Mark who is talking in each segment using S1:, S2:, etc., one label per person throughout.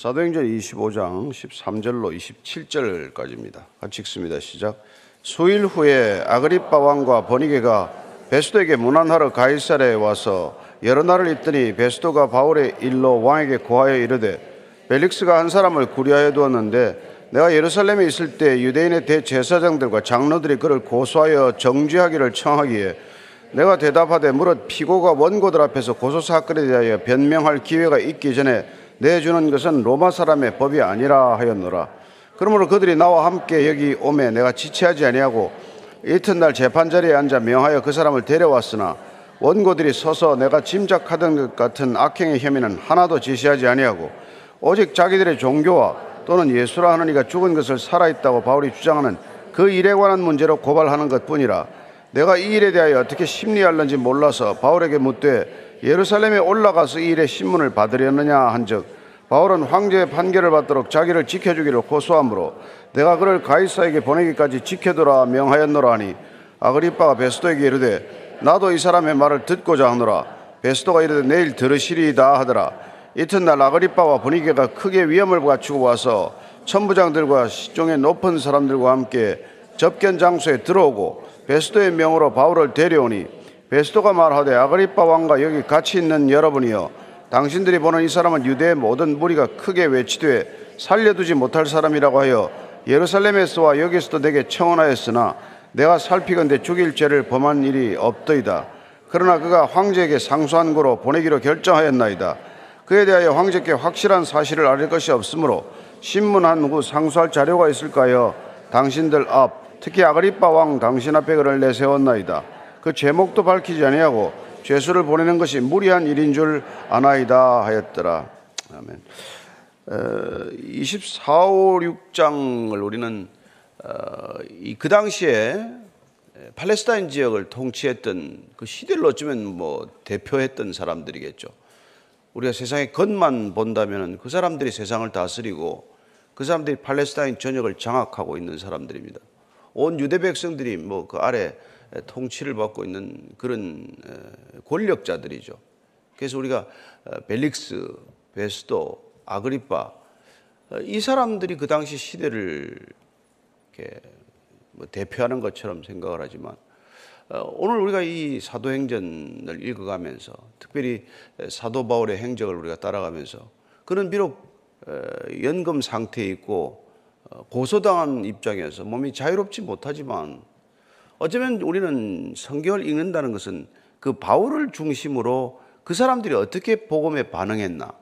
S1: 사도행전 25장 13절로 27절까지입니다. 같이 읽습니다. 시작. 수일 후에 아그리빠 왕과 버니게가 베스도에게 문안하러 가이사랴에 와서 여러 날을 있더니 베스도가 바울의 일로 왕에게 고하여 이르되 벨릭스가 한 사람을 구리하여 두었는데 내가 예루살렘에 있을 때 유대인의 대제사장들과 장로들이 그를 고소하여 정죄하기를 청하기에 내가 대답하되 무릇 피고가 원고들 앞에서 고소 사건에 대하여 변명할 기회가 있기 전에 내주는 것은 로마 사람의 법이 아니라 하였노라. 그러므로 그들이 나와 함께 여기 오매 내가 지체하지 아니하고 이튿날 재판 자리에 앉아 명하여 그 사람을 데려왔으나 원고들이 서서 내가 짐작하던 것 같은 악행의 혐의는 하나도 지시하지 아니하고 오직 자기들의 종교와 또는 예수라 하는 이가 죽은 것을 살아있다고 바울이 주장하는 그 일에 관한 문제로 고발하는 것 뿐이라 내가 이 일에 대하여 어떻게 심리할는지 몰라서 바울에게 묻되 예루살렘에 올라가서 이 일의 신문을 받으려느냐 한즉 바울은 황제의 판결을 받도록 자기를 지켜주기를 고소하므로 내가 그를 가이사에게 보내기까지 지켜두라 명하였노라 하니 아그리빠가 베스도에게 이르되 나도 이 사람의 말을 듣고자 하노라. 베스도가 이르되 내일 들으시리이다 하더라. 이튿날 아그리빠와 분위기가 크게 위험을 갖추고 와서 천부장들과 시종의 높은 사람들과 함께 접견 장소에 들어오고 베스도의 명으로 바울을 데려오니 베스도가 말하되 아그리빠 왕과 여기 같이 있는 여러분이여 당신들이 보는 이 사람은 유대의 모든 무리가 크게 외치되 살려두지 못할 사람이라고 하여 예루살렘에서와 여기서도 내게 청원하였으나 내가 살피건대 죽일 죄를 범한 일이 없더이다. 그러나 그가 황제에게 상소한 거로 보내기로 결정하였나이다. 그에 대하여 황제께 확실한 사실을 알릴 것이 없으므로 신문한 후 상소할 자료가 있을까요? 당신들 앞 특히 아그리빠 왕 당신 앞에 그를 내세웠나이다. 그 제목도 밝히지 아니하고 죄수를 보내는 것이 무리한 일인 줄 아나이다 하였더라. 아멘. 24, 5, 6장을 우리는 어, 그 당시에 팔레스타인 지역을 통치했던 그 시대를 어쩌면 뭐 대표했던 사람들이겠죠. 우리가 세상의 겉만 본다면 그 사람들이 세상을 다스리고 그 사람들이 팔레스타인 전역을 장악하고 있는 사람들입니다. 온 유대 백성들이 뭐 그 아래 통치를 받고 있는 그런 권력자들이죠. 그래서 우리가 어, 벨릭스, 베스도, 아그리파 어, 이 사람들이 그 당시 시대를 이렇게 뭐 대표하는 것처럼 생각을 하지만 어, 오늘 우리가 이 사도행전을 읽어가면서 특별히 사도 바울의 행적을 우리가 따라가면서 그는 비록 연금 상태에 있고 고소당한 입장에서 몸이 자유롭지 못하지만 어쩌면 우리는 성경을 읽는다는 것은 그 바울을 중심으로 그 사람들이 어떻게 복음에 반응했나.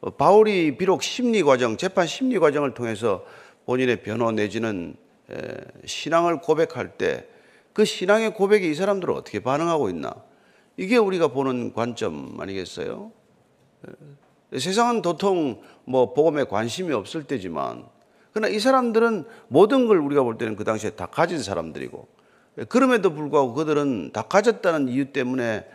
S1: 어, 바울이 비록 심리 과정, 재판 심리 과정을 통해서 본인의 변호 내지는 신앙을 고백할 때 그 신앙의 고백에 이 사람들은 어떻게 반응하고 있나. 이게 우리가 보는 관점 아니겠어요? 세상은 도통 뭐 복음에 관심이 없을 때지만 그러나 이 사람들은 모든 걸 우리가 볼 때는 그 당시에 다 가진 사람들이고 그럼에도 불구하고 그들은 다 가졌다는 이유 때문에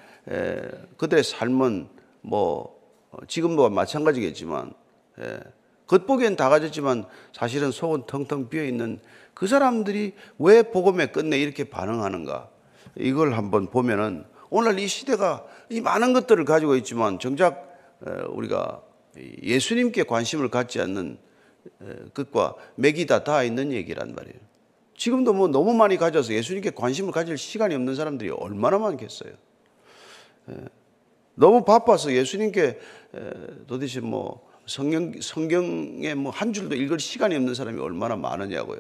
S1: 그들의 삶은 뭐 지금도 마찬가지겠지만 겉보기엔 다 가졌지만 사실은 속은 텅텅 비어 있는 그 사람들이 왜 복음에 끝내 이렇게 반응하는가 이걸 한번 보면은 오늘 이 시대가 이 많은 것들을 가지고 있지만 정작 우리가 예수님께 관심을 갖지 않는 것과 맥이 다 닿아 있는 얘기란 말이에요. 지금도 뭐 너무 많이 가져서 예수님께 관심을 가질 시간이 없는 사람들이 얼마나 많겠어요. 예. 너무 바빠서 예수님께 도대체 뭐 성경, 성경에 뭐 한 줄도 읽을 시간이 없는 사람이 얼마나 많으냐고요.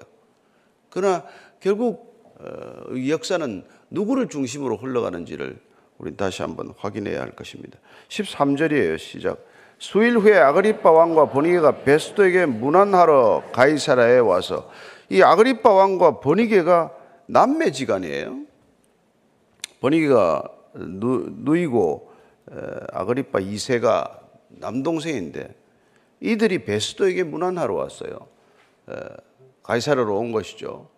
S1: 그러나 결국 어, 이 역사는 누구를 중심으로 흘러가는지를 우리 다시 한번 확인해야 할 것입니다. 13절이에요. 시작. 수일 후에 아그리파 왕과 보니게가 베스도에게 문안하러 가이사라에 와서 이 아그리파 왕과 버니게가 남매지간이에요. 버니게가 누, 이고 아그리파 2세가 남동생인데 이들이 베스도에게 문안하러 왔어요. 가이사르로 온 것이죠.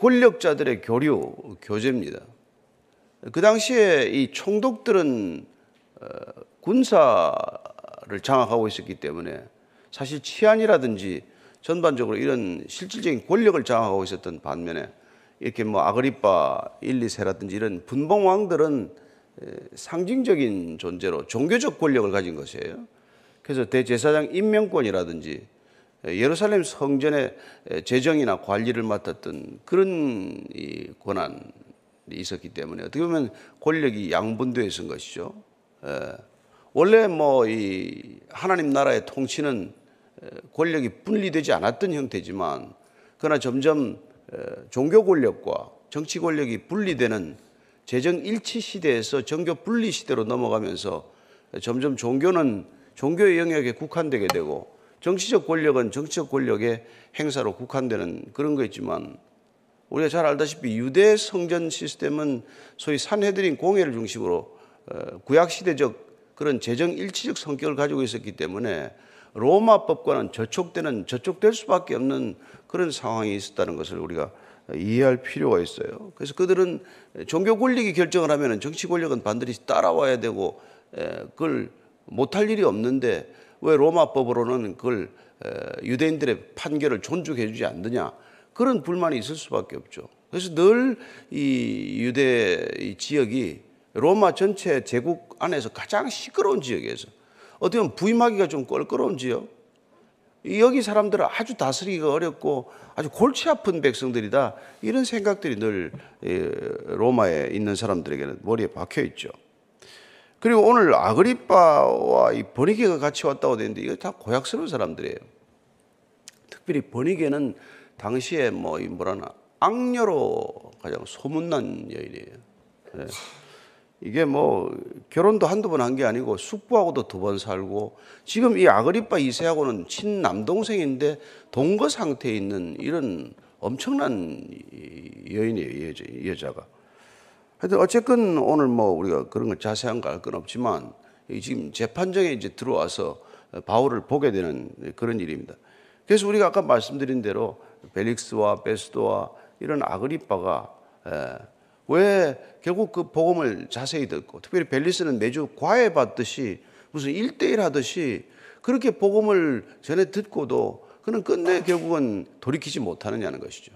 S1: 권력자들의 교류, 교제입니다. 그 당시에 이 총독들은 어, 군사를 장악하고 있었기 때문에 사실 치안이라든지 전반적으로 이런 실질적인 권력을 장악하고 있었던 반면에 이렇게 뭐 아그리파 1, 2 세라든지 이런 분봉왕들은 상징적인 존재로 종교적 권력을 가진 것이에요. 그래서 대제사장 임명권이라든지 예루살렘 성전의 재정이나 관리를 맡았던 그런 권한이 있었기 때문에 어떻게 보면 권력이 양분되어 있은 것이죠. 원래 뭐 이 하나님 나라의 통치는 권력이 분리되지 않았던 형태지만 그러나 점점 종교 권력과 정치 권력이 분리되는 재정 일치 시대에서 정교 분리 시대로 넘어가면서 점점 종교는 종교의 영역에 국한되게 되고 정치적 권력은 정치적 권력의 행사로 국한되는 그런 거 있지만 우리가 잘 알다시피 유대 성전 시스템은 소위 산헤드린 공회를 중심으로 구약 시대적 그런 재정 일치적 성격을 가지고 있었기 때문에 로마법과는 저촉되는 저촉될 수밖에 없는 그런 상황이 있었다는 것을 우리가 이해할 필요가 있어요. 그래서 그들은 종교 권력이 결정을 하면 정치 권력은 반드시 따라와야 되고 그걸 못할 일이 없는데 왜 로마법으로는 그걸 유대인들의 판결을 존중해 주지 않느냐 그런 불만이 있을 수밖에 없죠. 그래서 늘 이 유대 지역이 로마 전체 제국 안에서 가장 시끄러운 지역에서 어떻게 보면 부임하기가 좀 껄끄러운 지역. 여기 사람들은 아주 다스리기가 어렵고 아주 골치 아픈 백성들이다. 이런 생각들이 늘 로마에 있는 사람들에게는 머리에 박혀 있죠. 그리고 오늘 아그리빠와 이 버니게가 같이 왔다고 되는데 이거 다 고약스러운 사람들이에요. 특별히 버니게는 당시에 뭐 뭐라나 악녀로 가장 소문난 여인이에요. 네. 이게 뭐 결혼도 한두 번 한 게 아니고 숙부하고도 두 번 살고 지금 이 아그리빠 이세하고는 친남동생인데 동거 상태에 있는 이런 엄청난 여인이에요, 여자가. 하여튼 어쨌건 오늘 뭐 우리가 그런 걸 자세한 거알건 없지만 지금 재판정에 이제 들어와서 바울을 보게 되는 그런 일입니다. 그래서 우리가 아까 말씀드린 대로 벨릭스와 베스도와 이런 아그리빠가 왜 결국 그 복음을 자세히 듣고 특별히 벨리스는 매주 과외 받듯이 무슨 일대일 하듯이 그렇게 복음을 전에 듣고도 그는 끝내 결국은 돌이키지 못하느냐는 것이죠.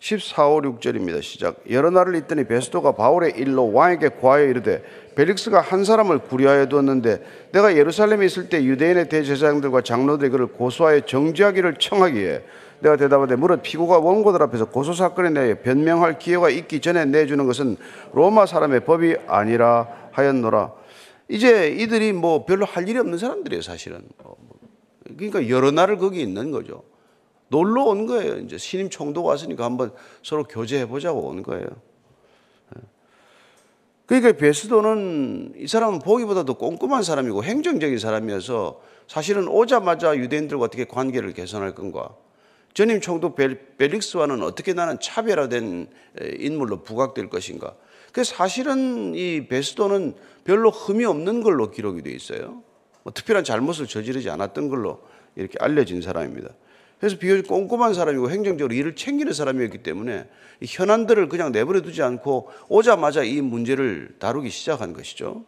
S1: 14, 5, 6절입니다. 시작. 여러 날을 있더니 베스도가 바울의 일로 왕에게 과에 이르되 벨릭스가 한 사람을 구려하여 두었는데 내가 예루살렘에 있을 때 유대인의 대제사장들과 장로들이 그를 고소하여 정지하기를 청하기에 내가 대답하되 무릇 피고가 원고들 앞에서 고소 사건에 대해 변명할 기회가 있기 전에 내주는 것은 로마 사람의 법이 아니라 하였노라. 이제 이들이 뭐 별로 할 일이 없는 사람들이에요, 사실은. 뭐, 뭐. 그러니까 여러 날을 거기 있는 거죠. 놀러 온 거예요. 이제 신임 총독 왔으니까 한번 서로 교제해 보자고 온 거예요. 그러니까 베스도는 이 사람은 보기보다도 꼼꼼한 사람이고 행정적인 사람이어서 사실은 오자마자 유대인들과 어떻게 관계를 개선할 건가 전임 총독 벨릭스와는 어떻게 나는 차별화된 인물로 부각될 것인가. 그 사실은 이 베스도는 별로 흠이 없는 걸로 기록이 되어 있어요. 뭐 특별한 잘못을 저지르지 않았던 걸로 이렇게 알려진 사람입니다. 그래서 비교적 꼼꼼한 사람이고 행정적으로 일을 챙기는 사람이었기 때문에 현안들을 그냥 내버려 두지 않고 오자마자 이 문제를 다루기 시작한 것이죠.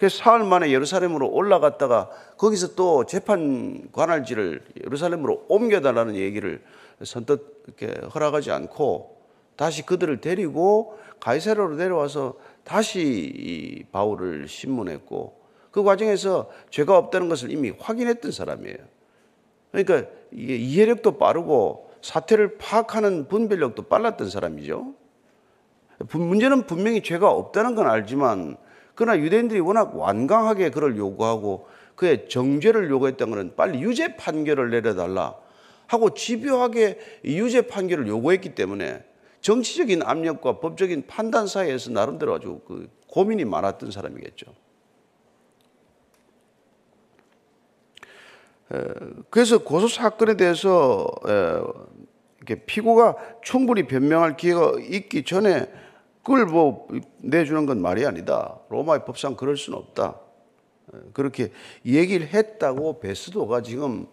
S1: 그래서 사흘 만에 예루살렘으로 올라갔다가 거기서 또 재판 관할지를 예루살렘으로 옮겨달라는 얘기를 선뜻 이렇게 허락하지 않고 다시 그들을 데리고 가이사르로 내려와서 다시 이 바울을 신문했고 그 과정에서 죄가 없다는 것을 이미 확인했던 사람이에요. 그러니까 이게 이해력도 빠르고 사태를 파악하는 분별력도 빨랐던 사람이죠. 문제는 분명히 죄가 없다는 건 알지만 그러나 유대인들이 워낙 완강하게 그를 요구하고 그의 정죄를 요구했던 것은 빨리 유죄 판결을 내려달라 하고 집요하게 유죄 판결을 요구했기 때문에 정치적인 압력과 법적인 판단 사이에서 나름대로 아주 그 고민이 많았던 사람이겠죠. 그래서 고소 사건에 대해서 피고가 충분히 변명할 기회가 있기 전에 그걸 뭐 내주는 건 말이 아니다. 로마의 법상 그럴 수는 없다. 그렇게 얘기를 했다고 베스도가 지금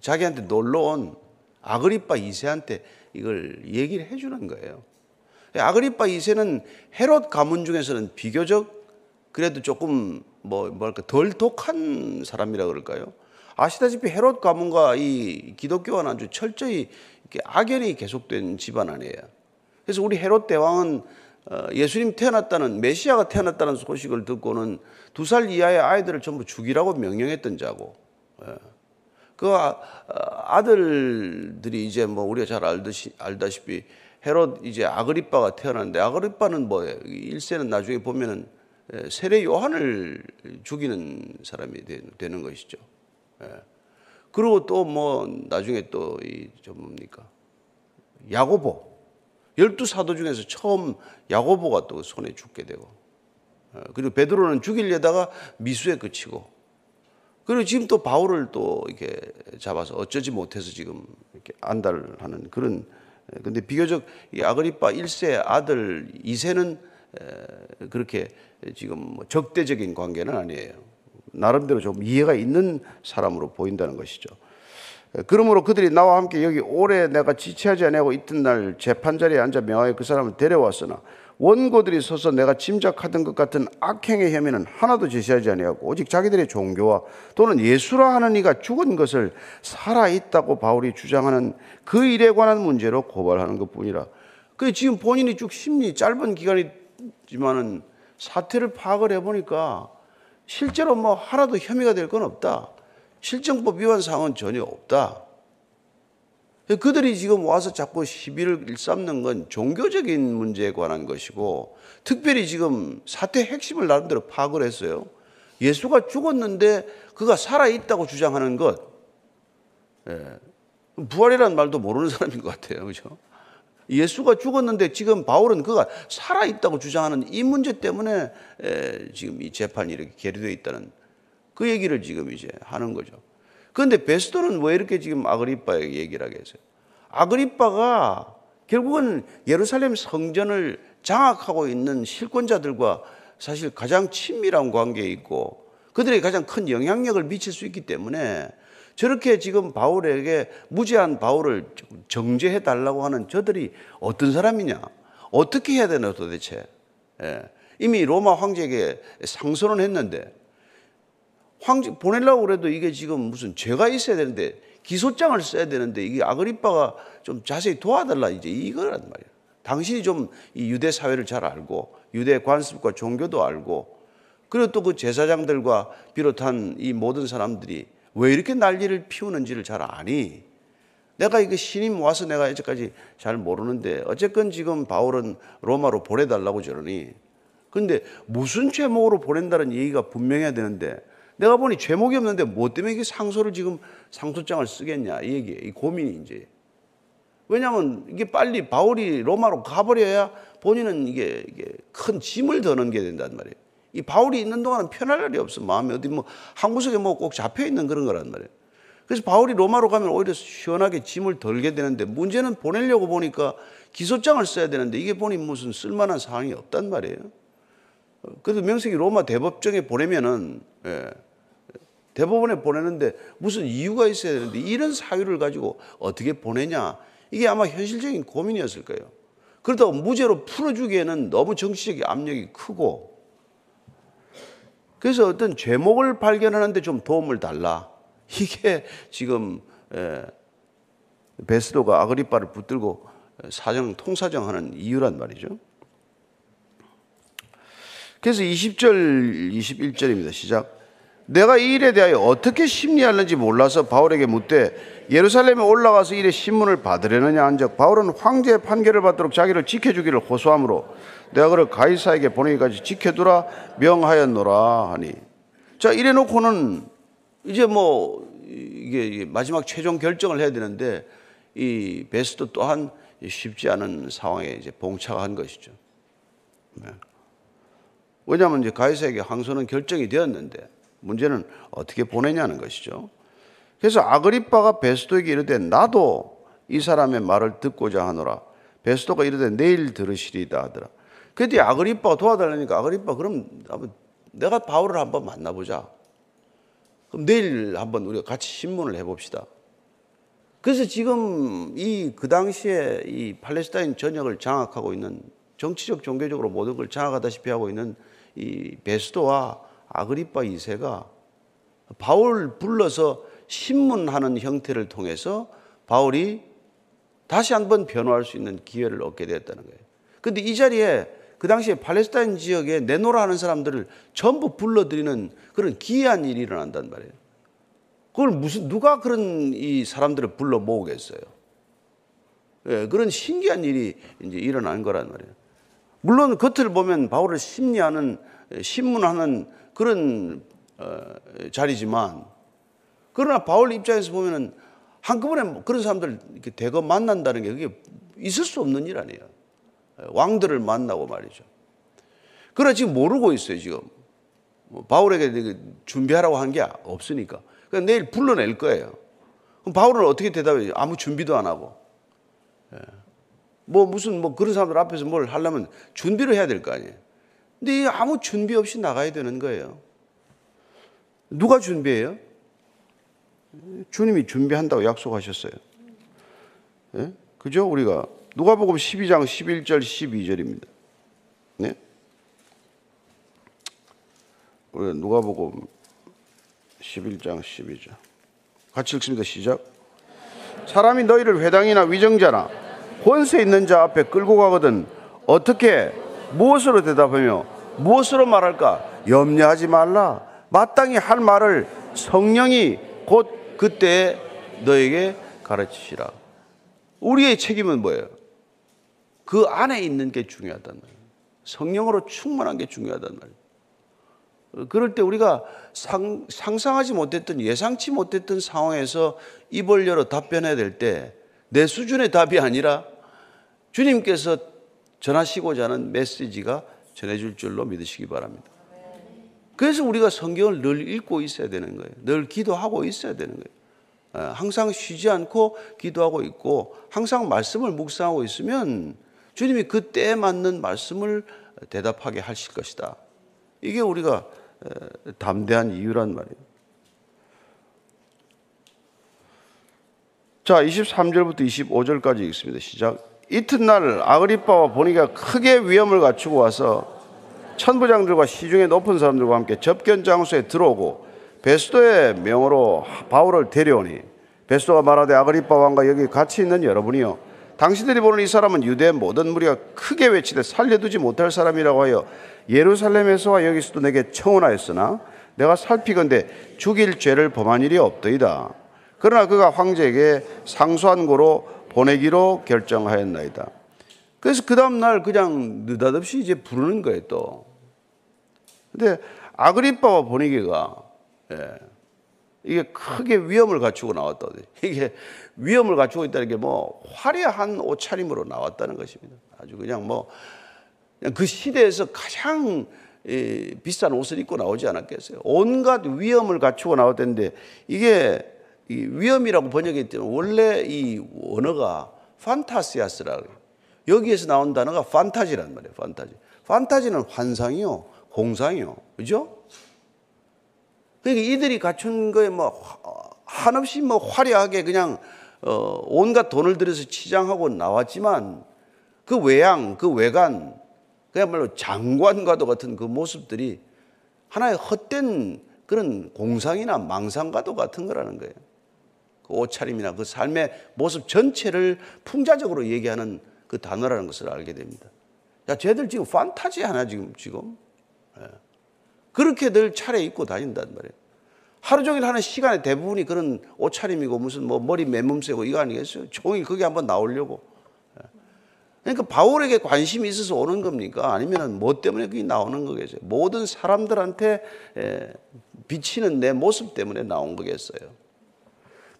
S1: 자기한테 놀러 온 아그리파 2세한테 이걸 얘기를 해주는 거예요. 아그리파 2세는 헤롯 가문 중에서는 비교적 그래도 조금 뭐 뭐랄까 덜 독한 사람이라 그럴까요? 아시다시피 헤롯 가문과 이 기독교와는 아주 철저히 악연이 계속된 집안 아니에요. 그래서 우리 헤롯 대왕은 어, 예수님 태어났다는 메시아가 태어났다는 소식을 듣고는 두 살 이하의 아이들을 전부 죽이라고 명령했던 자고 예. 그 아, 아들들이 이제 뭐 우리가 잘 알듯이 알다시피 헤롯 이제 아그리빠가 태어났는데 아그리빠는 뭐예요? 일세는 나중에 보면은 예, 세례 요한을 죽이는 사람이 되는 것이죠. 예. 그리고 또 뭐 나중에 또이좀 뭡니까 야고보 열두 사도 중에서 처음 야고보가 또 손에 죽게 되고 예, 그리고 베드로는 죽이려다가 미수에 그치고 그리고 지금 또 바울을 또 이렇게 잡아서 어쩌지 못해서 지금 이렇게 안달하는 그런 근데 비교적 이 아그리파 1세 아들 2세는 그렇게 지금 뭐 적대적인 관계는 아니에요. 나름대로 좀 이해가 있는 사람으로 보인다는 것이죠. 그러므로 그들이 나와 함께 여기 오래 내가 지체하지 아니하고 있던 날 재판 자리에 앉아 명하여 그 사람을 데려왔으나 원고들이 서서 내가 짐작하던 것 같은 악행의 혐의는 하나도 제시하지 아니하고 오직 자기들의 종교와 또는 예수라 하는 이가 죽은 것을 살아 있다고 바울이 주장하는 그 일에 관한 문제로 고발하는 것뿐이라. 그 지금 본인이 쭉 심리 짧은 기간이지만은 사태를 파악을 해보니까 실제로 뭐 하나도 혐의가 될 건 없다. 실정법 위반 사항은 전혀 없다. 그들이 지금 와서 자꾸 시비를 일삼는 건 종교적인 문제에 관한 것이고 특별히 지금 사태 핵심을 나름대로 파악을 했어요. 예수가 죽었는데 그가 살아있다고 주장하는 것. 예. 부활이라는 말도 모르는 사람인 것 같아요. 그죠? 예수가 죽었는데 지금 바울은 그가 살아있다고 주장하는 이 문제 때문에 지금 이 재판이 이렇게 계류되어 있다는 그 얘기를 지금 이제 하는 거죠. 그런데 베스토는 왜 이렇게 지금 아그리빠에게 얘기를 하게 했어요? 아그리빠가 결국은 예루살렘 성전을 장악하고 있는 실권자들과 사실 가장 친밀한 관계에 있고 그들에게 가장 큰 영향력을 미칠 수 있기 때문에 저렇게 지금 바울에게 무죄한 바울을 정죄해 달라고 하는 저들이 어떤 사람이냐? 어떻게 해야 되나 도대체? 예. 이미 로마 황제에게 상소는 했는데 황제 보내려고 그래도 이게 지금 무슨 죄가 있어야 되는데 기소장을 써야 되는데 이게 아그리빠가 좀 자세히 도와달라 이제 이거란 말이에요. 당신이 좀 이 유대 사회를 잘 알고 유대 관습과 종교도 알고 그리고 또 그 제사장들과 비롯한 이 모든 사람들이 왜 이렇게 난리를 피우는지를 잘 아니? 내가 이거 신임 와서 내가 이제까지 잘 모르는데 어쨌건 지금 바울은 로마로 보내달라고 저러니 근데 무슨 죄목으로 보낸다는 얘기가 분명해야 되는데 내가 보니 죄목이 없는데 뭐 때문에 이게 상소를 지금 상소장을 쓰겠냐 이 얘기예요. 이 고민이 이제. 왜냐하면 이게 빨리 바울이 로마로 가버려야 본인은 이게, 이게 큰 짐을 더 넘게 된단 말이에요. 이 바울이 있는 동안은 편할 날이 없어. 마음이 어디 뭐 한 구석에 뭐 꼭 잡혀 있는 그런 거란 말이에요. 그래서 바울이 로마로 가면 오히려 시원하게 짐을 덜게 되는데 문제는 보내려고 보니까 기소장을 써야 되는데 이게 보니 무슨 쓸만한 사항이 없단 말이에요. 그래도 명색이 로마 대법정에 보내면은 예, 대법원에 보내는데 무슨 이유가 있어야 되는데 이런 사유를 가지고 어떻게 보내냐 이게 아마 현실적인 고민이었을 거예요. 그렇다고 무죄로 풀어주기에는 너무 정치적인 압력이 크고 그래서 어떤 죄목을 발견하는데 좀 도움을 달라. 이게 지금 베스도가 아그리빠를 붙들고 사정 통사정하는 이유란 말이죠. 그래서 20절 21절입니다. 시작. 내가 이 일에 대하여 어떻게 심리하는지 몰라서 바울에게 묻되 예루살렘에 올라가서 이래 신문을 받으려느냐 한적 바울은 황제의 판결을 받도록 자기를 지켜주기를 호소하므로 내가 그를 가이사에게 보내기까지 지켜두라 명하였노라 하니 자 이래 놓고는 이제 뭐 이게 마지막 최종 결정을 해야 되는데 이 베스트 또한 쉽지 않은 상황에 이제 봉착한 것이죠. 네. 왜냐하면 이제 가이사에게 항소는 결정이 되었는데 문제는 어떻게 보내냐는 것이죠. 그래서 아그리빠가 베스도에게 이르되 나도 이 사람의 말을 듣고자 하노라. 베스도가 이르되 내일 들으시리다 하더라. 그때 아그리빠가 도와달라니까 아그리빠 그럼 내가 바울을 한번 만나보자. 그럼 내일 한번 우리가 같이 신문을 해봅시다. 그래서 지금 이 그 당시에 이 팔레스타인 전역을 장악하고 있는 정치적 종교적으로 모든 걸 장악하다시피 하고 있는 이 베스도와 아그리파 2세가 바울 불러서 신문하는 형태를 통해서 바울이 다시 한번 변호할 수 있는 기회를 얻게 되었다는 거예요. 근데 이 자리에 그그 당시에 팔레스타인 지역에 내노라 하는 사람들을 전부 불러들이는 그런 기이한 일이 일어난단 말이에요. 그걸 무슨 누가 그런 이 사람들을 불러 모으겠어요? 예, 그런 신기한 일이 이제 일어난 거란 말이에요. 물론 겉을 보면 바울을 심리하는 신문하는 그런 어, 자리지만 그러나 바울 입장에서 보면은 한꺼번에 뭐 그런 사람들 대거 만난다는 게 그게 있을 수 없는 일 아니에요. 왕들을 만나고 말이죠. 그러나 지금 모르고 있어요, 지금. 뭐 바울에게 준비하라고 한 게 없으니까. 그러니까 내일 불러낼 거예요. 그럼 바울은 어떻게 대답해요? 아무 준비도 안 하고. 예. 뭐 무슨 뭐 그런 사람들 앞에서 뭘 하려면 준비를 해야 될 거 아니에요. 근데 아무 준비 없이 나가야 되는 거예요. 누가 준비해요? 주님이 준비한다고 약속하셨어요. 예? 그죠? 우리가 누가복음 12장 11절 12절입니다. 네? 우리 누가복음 11장 12절. 같이 읽습니다. 시작. 사람이 너희를 회당이나 위정자나 권세 있는 자 앞에 끌고 가거든. 어떻게? 무엇으로 대답하며 무엇으로 말할까? 염려하지 말라. 마땅히 할 말을 성령이 곧 그때 너에게 가르치시라. 우리의 책임은 뭐예요? 그 안에 있는 게 중요하단 말이에요. 성령으로 충만한 게 중요하단 말이에요. 그럴 때 우리가 상, 상상하지 못했던 예상치 못했던 상황에서 입을 열어 답변해야 될때 내 수준의 답이 아니라 주님께서 전하시고자 하는 메시지가 전해줄 줄로 믿으시기 바랍니다. 그래서 우리가 성경을 늘 읽고 있어야 되는 거예요. 늘 기도하고 있어야 되는 거예요. 항상 쉬지 않고 기도하고 있고 항상 말씀을 묵상하고 있으면 주님이 그 때에 맞는 말씀을 대답하게 하실 것이다. 이게 우리가 담대한 이유란 말이에요. 자, 23절부터 25절까지 읽습니다. 시작. 이튿날 아그리빠와 보니가 크게 위험을 갖추고 와서 천부장들과 시중에 높은 사람들과 함께 접견 장소에 들어오고 베스도의 명으로 바울을 데려오니 베스도가 말하되 아그리빠 왕과 여기 같이 있는 여러분이요 당신들이 보는 이 사람은 유대 모든 무리가 크게 외치되 살려두지 못할 사람이라고 하여 예루살렘에서와 여기서도 내게 청원하였으나 내가 살피건대 죽일 죄를 범한 일이 없더이다. 그러나 그가 황제에게 상소한 고로 보내기로 결정하였나이다. 그래서 그 다음날 그냥 느닷없이 이제 부르는 거예요, 또. 근데 아그리빠와 보니기가, 예, 이게 크게 위험을 갖추고 나왔다. 이게 위험을 갖추고 있다는 게 뭐 화려한 옷차림으로 나왔다는 것입니다. 아주 그냥 뭐, 그냥 그 시대에서 가장 이, 비싼 옷을 입고 나오지 않았겠어요. 온갖 위험을 갖추고 나왔던데 이게 이 위험이라고 번역했더니 원래 이 언어가 판타시아스라고 여기에서 나온 단어가 판타지란 말이에요. 판타지. 판타지는 환상이요, 공상이요, 그죠? 그러니까 이들이 갖춘 거에 뭐 한없이 뭐 화려하게 그냥 어, 온갖 돈을 들여서 치장하고 나왔지만 그 외양, 그 외관, 그야말로 장관과도 같은 그 모습들이 하나의 헛된 그런 공상이나 망상과도 같은 거라는 거예요. 그 옷차림이나 그 삶의 모습 전체를 풍자적으로 얘기하는 그 단어라는 것을 알게 됩니다. 야, 쟤들 지금 판타지 하나 지금 지금 예. 그렇게 늘 차려 입고 다닌단 말이에요. 하루 종일 하는 시간의 대부분이 그런 옷차림이고 무슨 뭐 머리 맨몸새고 이거 아니겠어요? 종일 거기 한번 나오려고. 예. 그러니까 바울에게 관심이 있어서 오는 겁니까? 아니면 뭐 때문에 그게 나오는 거겠어요? 모든 사람들한테 예, 비치는 내 모습 때문에 나온 거겠어요.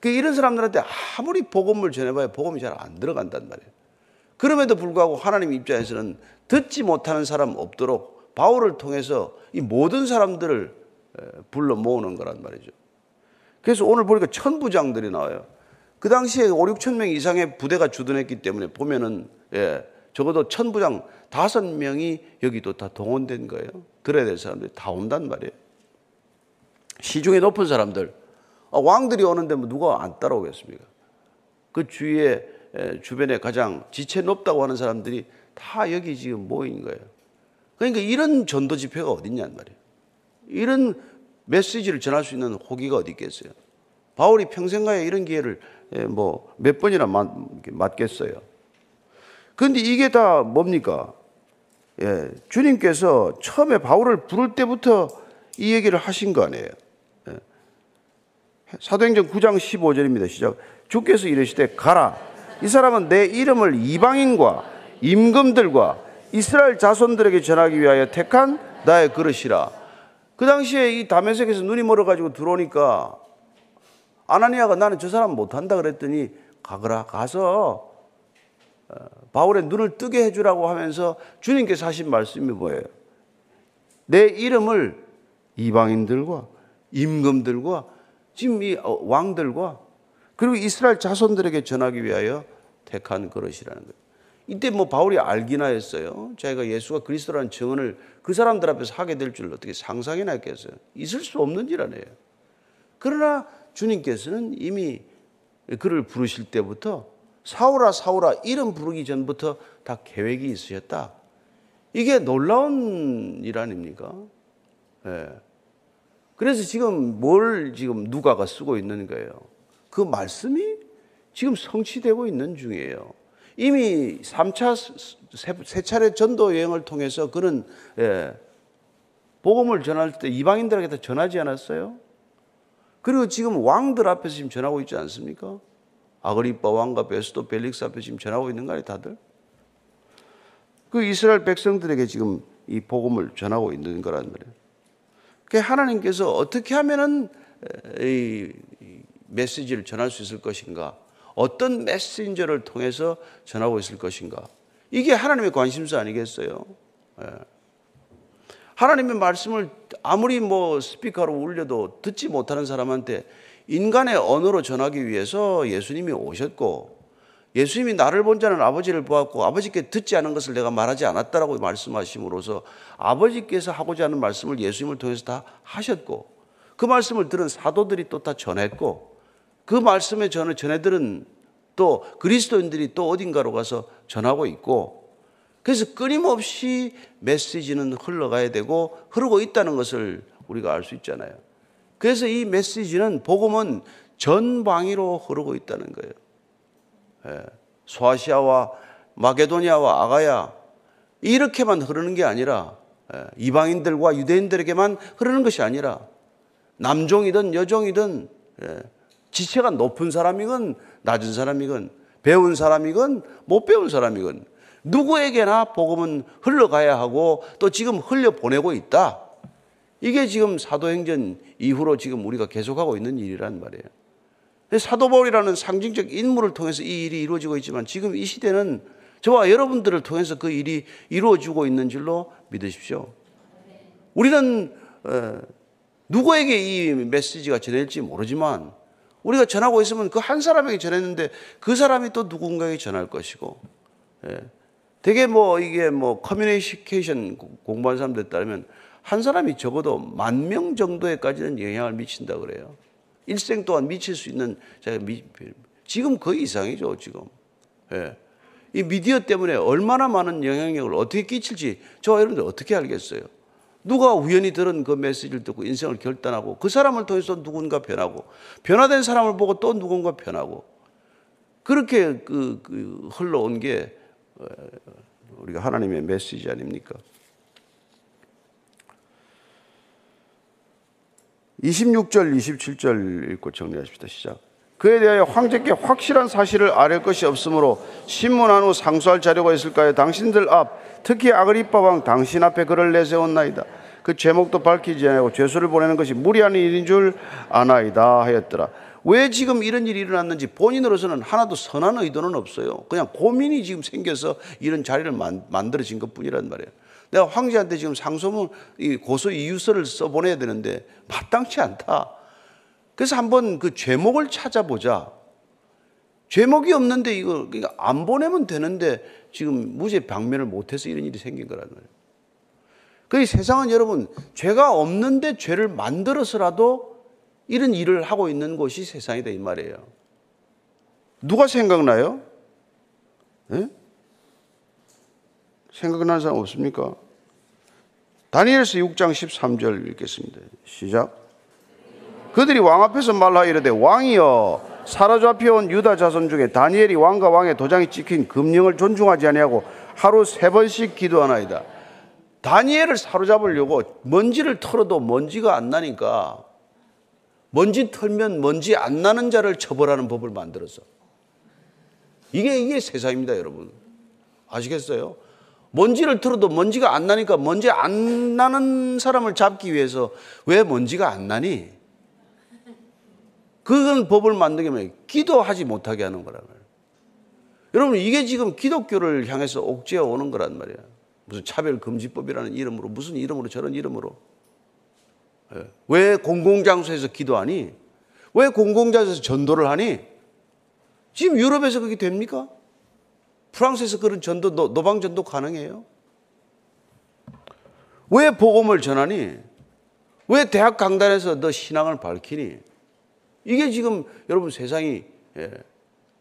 S1: 그 이런 사람들한테 아무리 복음을 전해봐야 복음이 잘 안 들어간단 말이에요. 그럼에도 불구하고 하나님 입장에서는 듣지 못하는 사람 없도록 바울을 통해서 이 모든 사람들을 불러 모으는 거란 말이죠. 그래서 오늘 보니까 천부장들이 나와요. 그 당시에 5, 6천 명 이상의 부대가 주둔했기 때문에 보면은 예, 적어도 천부장 다섯 명이 여기도 다 동원된 거예요. 들어야 될 사람들이 다 온단 말이에요. 시중에 높은 사람들, 아, 왕들이 오는데 뭐 누가 안 따라오겠습니까? 그 주위에 주변에 가장 지체 높다고 하는 사람들이 다 여기 지금 모인 거예요. 그러니까 이런 전도 집회가 어딨냔 말이에요. 이런 메시지를 전할 수 있는 호기가 어디 있겠어요? 바울이 평생가에 이런 기회를 뭐 몇 번이나 맞, 겠어요 그런데 이게 다 뭡니까? 예, 주님께서 처음에 바울을 부를 때부터 이 얘기를 하신 거 아니에요. 예. 사도행전 9장 15절입니다. 시작. 주께서 이르시되 가라. 이 사람은 내 이름을 이방인과 임금들과 이스라엘 자손들에게 전하기 위하여 택한 나의 그릇이라. 그 당시에 이 다메섹에서 눈이 멀어가지고 들어오니까 아나니아가 나는 저 사람 못한다 그랬더니 가거라 가서 어, 바울의 눈을 뜨게 해주라고 하면서 주님께서 하신 말씀이 뭐예요? 내 이름을 이방인들과 임금들과 지금 이 어, 왕들과 그리고 이스라엘 자손들에게 전하기 위하여 택한 그릇이라는 거예요. 이때 뭐 바울이 알기나 했어요. 자기가 예수가 그리스도라는 증언을 그 사람들 앞에서 하게 될 줄 어떻게 상상이나 했겠어요. 있을 수 없는 일 아니에요. 그러나 주님께서는 이미 그를 부르실 때부터 사울아 사울아 이름 부르기 전부터 다 계획이 있으셨다. 이게 놀라운 일 아닙니까? 예. 그래서 지금 뭘 지금 누가가 쓰고 있는 거예요. 그 말씀이 지금 성취되고 있는 중이에요. 이미 3차 세 차례 전도 여행을 통해서 그는 예, 복음을 전할 때 이방인들에게 다 전하지 않았어요? 그리고 지금 왕들 앞에서 지금 전하고 있지 않습니까? 아그리빠 왕과 베스도 벨릭스 앞에 지금 전하고 있는 거 아니에요, 다들? 그 이스라엘 백성들에게 지금 이 복음을 전하고 있는 거란 말이에요. 그 하나님께서 어떻게 하면은 이 메시지를 전할 수 있을 것인가? 어떤 메신저를 통해서 전하고 있을 것인가? 이게 하나님의 관심사 아니겠어요? 예. 하나님의 말씀을 아무리 뭐 스피커로 울려도 듣지 못하는 사람한테 인간의 언어로 전하기 위해서 예수님이 오셨고 예수님이 나를 본 자는 아버지를 보았고 아버지께 듣지 않은 것을 내가 말하지 않았다라고 말씀하심으로써 아버지께서 하고자 하는 말씀을 예수님을 통해서 다 하셨고 그 말씀을 들은 사도들이 또 다 전했고 그 말씀에 전해 전해들은 또 그리스도인들이 또 어딘가로 가서 전하고 있고 그래서 끊임없이 메시지는 흘러가야 되고 흐르고 있다는 것을 우리가 알 수 있잖아요. 그래서 이 메시지는 복음은 전방위로 흐르고 있다는 거예요. 예. 소아시아와 마게도니아와 아가야 이렇게만 흐르는 게 아니라 예. 이방인들과 유대인들에게만 흐르는 것이 아니라 남종이든 여종이든 예. 지체가 높은 사람이건 낮은 사람이건 배운 사람이건 못 배운 사람이건 누구에게나 복음은 흘러가야 하고 또 지금 흘려 보내고 있다. 이게 지금 사도행전 이후로 지금 우리가 계속하고 있는 일이란 말이에요. 사도 바울이라는 상징적 인물을 통해서 이 일이 이루어지고 있지만 지금 이 시대는 저와 여러분들을 통해서 그 일이 이루어지고 있는 줄로 믿으십시오. 우리는 어, 누구에게 이 메시지가 전할지 모르지만 우리가 전하고 있으면 그 한 사람에게 전했는데 그 사람이 또 누군가에게 전할 것이고 예. 되게 뭐 이게 뭐 커뮤니케이션 공부한 사람들 따르면 한 사람이 적어도 만 명 정도에까지는 영향을 미친다 그래요. 일생 동안 미칠 수 있는 제가 미, 지금 거의 이상이죠 지금. 예. 이 미디어 때문에 얼마나 많은 영향력을 어떻게 끼칠지 저와 여러분들 어떻게 알겠어요? 누가 우연히 들은 그 메시지를 듣고 인생을 결단하고 그 사람을 통해서 누군가 변하고 변화된 사람을 보고 또 누군가 변하고 그렇게 그, 그 흘러온 게 어, 우리가 하나님의 메시지 아닙니까? 26절, 27절 읽고 정리하십시다. 시작. 그에 대하여 황제께 확실한 사실을 아뢰 것이 없으므로 신문한 후 상소할 자료가 있을까요? 당신들 앞, 특히 아그리빠 왕 당신 앞에 그를 내세웠나이다. 그 제목도 밝히지 않고 죄수를 보내는 것이 무리한 일인 줄 아나이다 하였더라. 왜 지금 이런 일이 일어났는지 본인으로서는 하나도 선한 의도는 없어요. 그냥 고민이 지금 생겨서 이런 자리를 만, 만들어진 것 뿐이란 말이에요. 내가 황제한테 지금 상소문, 고소 이유서를 써보내야 되는데 마땅치 않다. 그래서 한번 그 죄목을 찾아보자. 죄목이 없는데 이거 그러니까 안 보내면 되는데 지금 무죄 방면을 못해서 이런 일이 생긴 거란 말이에요. 그 세상은 여러분 죄가 없는데 죄를 만들어서라도 이런 일을 하고 있는 곳이 세상이다 이 말이에요. 누가 생각나요? 네? 생각나는 사람 없습니까? 다니엘서 6장 13절 읽겠습니다. 시작. 그들이 왕 앞에서 말하 이르되 왕이여 사로잡혀온 유다 자손 중에 다니엘이 왕과 왕의 도장이 찍힌 금령을 존중하지 아니하고 하루 세 번씩 기도하나이다. 다니엘을 사로잡으려고 먼지를 털어도 먼지가 안 나니까 먼지 털면 먼지 안 나는 자를 처벌하는 법을 만들었어. 이게 이게 세상입니다, 여러분. 아시겠어요? 먼지를 털어도 먼지가 안 나니까 먼지 안 나는 사람을 잡기 위해서 왜 먼지가 안 나니? 그건 법을 만들게 하면 기도하지 못하게 하는 거란 말이에요. 여러분, 이게 지금 기독교를 향해서 옥죄어 오는 거란 말이에요. 무슨 차별금지법이라는 이름으로, 무슨 이름으로, 저런 이름으로. 예. 왜 공공장소에서 기도하니? 왜 공공장소에서 전도를 하니? 지금 유럽에서 그게 됩니까? 프랑스에서 그런 전도, 노방 전도 가능해요? 왜 복음을 전하니? 왜 대학 강단에서 너 신앙을 밝히니? 이게 지금 여러분 세상이 예,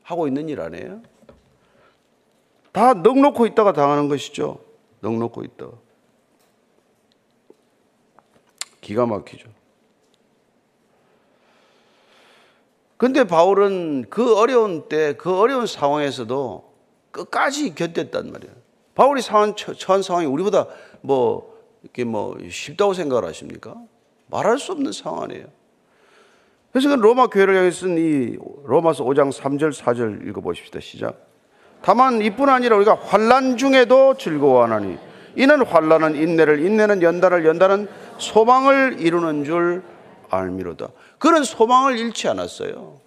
S1: 하고 있는 일 아니에요? 다 넉놓고 있다가 당하는 것이죠. 넉놓고 있다가. 기가 막히죠. 근데 바울은 그 어려운 때, 그 어려운 상황에서도 끝까지 견뎠단 말이에요. 바울이 상황, 처한 상황이 우리보다 뭐, 이렇게 뭐 쉽다고 생각을 하십니까? 말할 수 없는 상황 이에요 그래서 그 로마 교회를 향해 쓴 이 로마서 5장 3절 4절 읽어보십시다. 시작. 다만 이뿐 아니라 우리가 환란 중에도 즐거워하나니 이는 환란은 인내를 인내는 연단을 연단은 소망을 이루는 줄 알미로다. 그런 소망을 잃지 않았어요.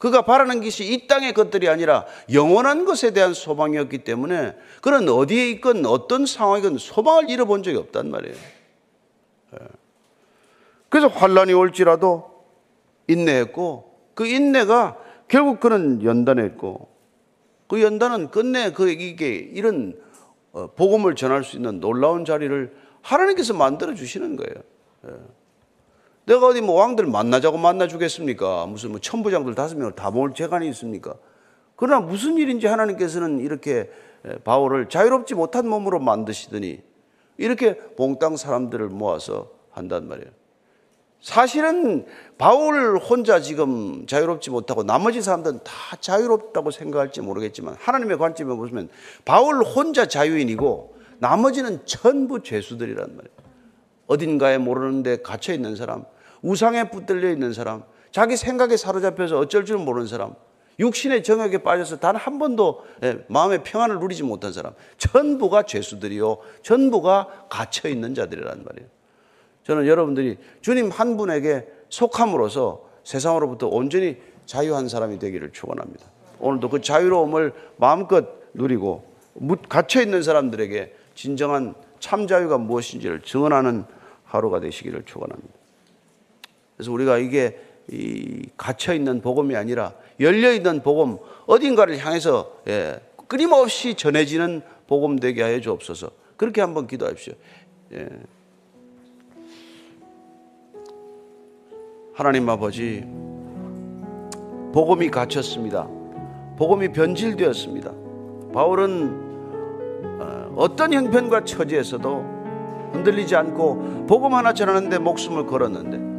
S1: 그가 바라는 것이 이 땅의 것들이 아니라 영원한 것에 대한 소망이었기 때문에 그는 어디에 있건 어떤 상황이건 소망을 잃어본 적이 없단 말이에요. 예. 그래서 환란이 올지라도 인내했고 그 인내가 결국 그는 연단했고 그 연단은 끝내 그 이게 이런 어, 복음을 전할 수 있는 놀라운 자리를 하나님께서 만들어 주시는 거예요. 예. 내가 어디 뭐 왕들 만나자고 만나주겠습니까? 무슨 뭐 천부장들 다섯 명을 다 모을 재간이 있습니까? 그러나 무슨 일인지 하나님께서는 이렇게 바울을 자유롭지 못한 몸으로 만드시더니 이렇게 봉땅 사람들을 모아서 한단 말이에요. 사실은 바울 혼자 지금 자유롭지 못하고 나머지 사람들은 다 자유롭다고 생각할지 모르겠지만 하나님의 관점에 보시면 바울 혼자 자유인이고 나머지는 전부 죄수들이란 말이에요. 어딘가에 모르는데 갇혀 있는 사람, 우상에 붙들려 있는 사람, 자기 생각에 사로잡혀서 어쩔 줄 모르는 사람, 육신의 정욕에 빠져서 단 한 번도 예, 마음의 평안을 누리지 못한 사람, 전부가 죄수들이요, 전부가 갇혀 있는 자들이란 말이에요. 저는 여러분들이 주님 한 분에게 속함으로써 세상으로부터 온전히 자유한 사람이 되기를 축원합니다. 오늘도 그 자유로움을 마음껏 누리고 갇혀 있는 사람들에게 진정한 참 자유가 무엇인지를 증언하는 하루가 되시기를 축원합니다. 그래서 우리가 이게 이 갇혀 있는 복음이 아니라 열려 있는 복음 어딘가를 향해서 예, 끊임없이 전해지는 복음 되게 하여 주옵소서. 그렇게 한번 기도하십시오. 예. 하나님 아버지, 복음이 갇혔습니다. 복음이 변질되었습니다. 바울은 어, 어떤 형편과 처지에서도 흔들리지 않고 복음 하나 전하는데 목숨을 걸었는데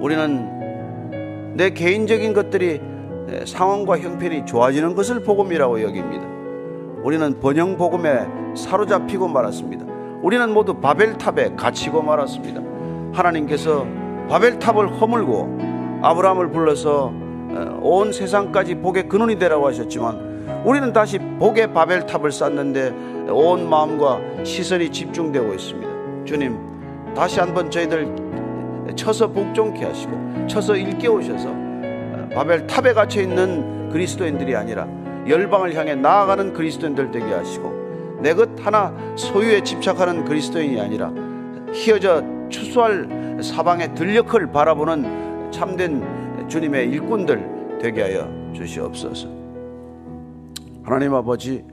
S1: 우리는 내 개인적인 것들이 상황과 형편이 좋아지는 것을 복음이라고 여깁니다. 우리는 번영 복음에 사로잡히고 말았습니다. 우리는 모두 바벨탑에 갇히고 말았습니다. 하나님께서 바벨탑을 허물고 아브라함을 불러서 어, 온 세상까지 복의 근원이 되라고 하셨지만 우리는 다시 복의 바벨탑을 쌓는데 온 마음과 시선이 집중되고 있습니다. 주님 다시 한번 저희들 쳐서 복종케 하시고 쳐서 일깨우셔서 바벨 탑에 갇혀 있는 그리스도인들이 아니라 열방을 향해 나아가는 그리스도인들 되게 하시고 내 것 하나 소유에 집착하는 그리스도인이 아니라 희어져 추수할 사방의 들녘을 바라보는 참된 주님의 일꾼들 되게 하여 주시옵소서. 하나님 아버지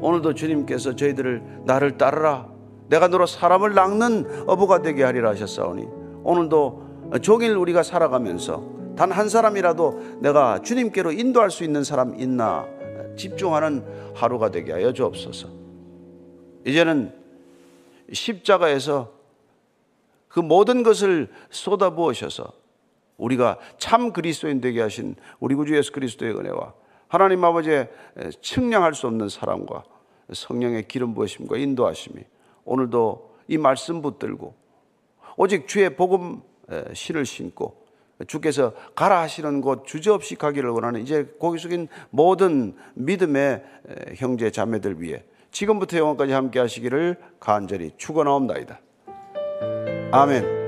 S1: 오늘도 주님께서 저희들을 나를 따르라 내가 너로 사람을 낚는 어부가 되게 하리라 하셨사오니 오늘도 종일 우리가 살아가면서 단 한 사람이라도 내가 주님께로 인도할 수 있는 사람 있나 집중하는 하루가 되게 하여 주옵소서. 이제는 십자가에서 그 모든 것을 쏟아부으셔서 우리가 참 그리스도인 되게 하신 우리 구주 예수 그리스도의 은혜와 하나님 아버지의 측량할 수 없는 사랑과 성령의 기름 부으심과 인도하심이 오늘도 이 말씀 붙들고 오직 주의 복음 신을 신고 주께서 가라 하시는 곳 주저없이 가기를 원하는 이제 고기 숙인 모든 믿음의 형제 자매들 위해 지금부터 영원까지 함께 하시기를 간절히 축원하옵나이다. 아멘.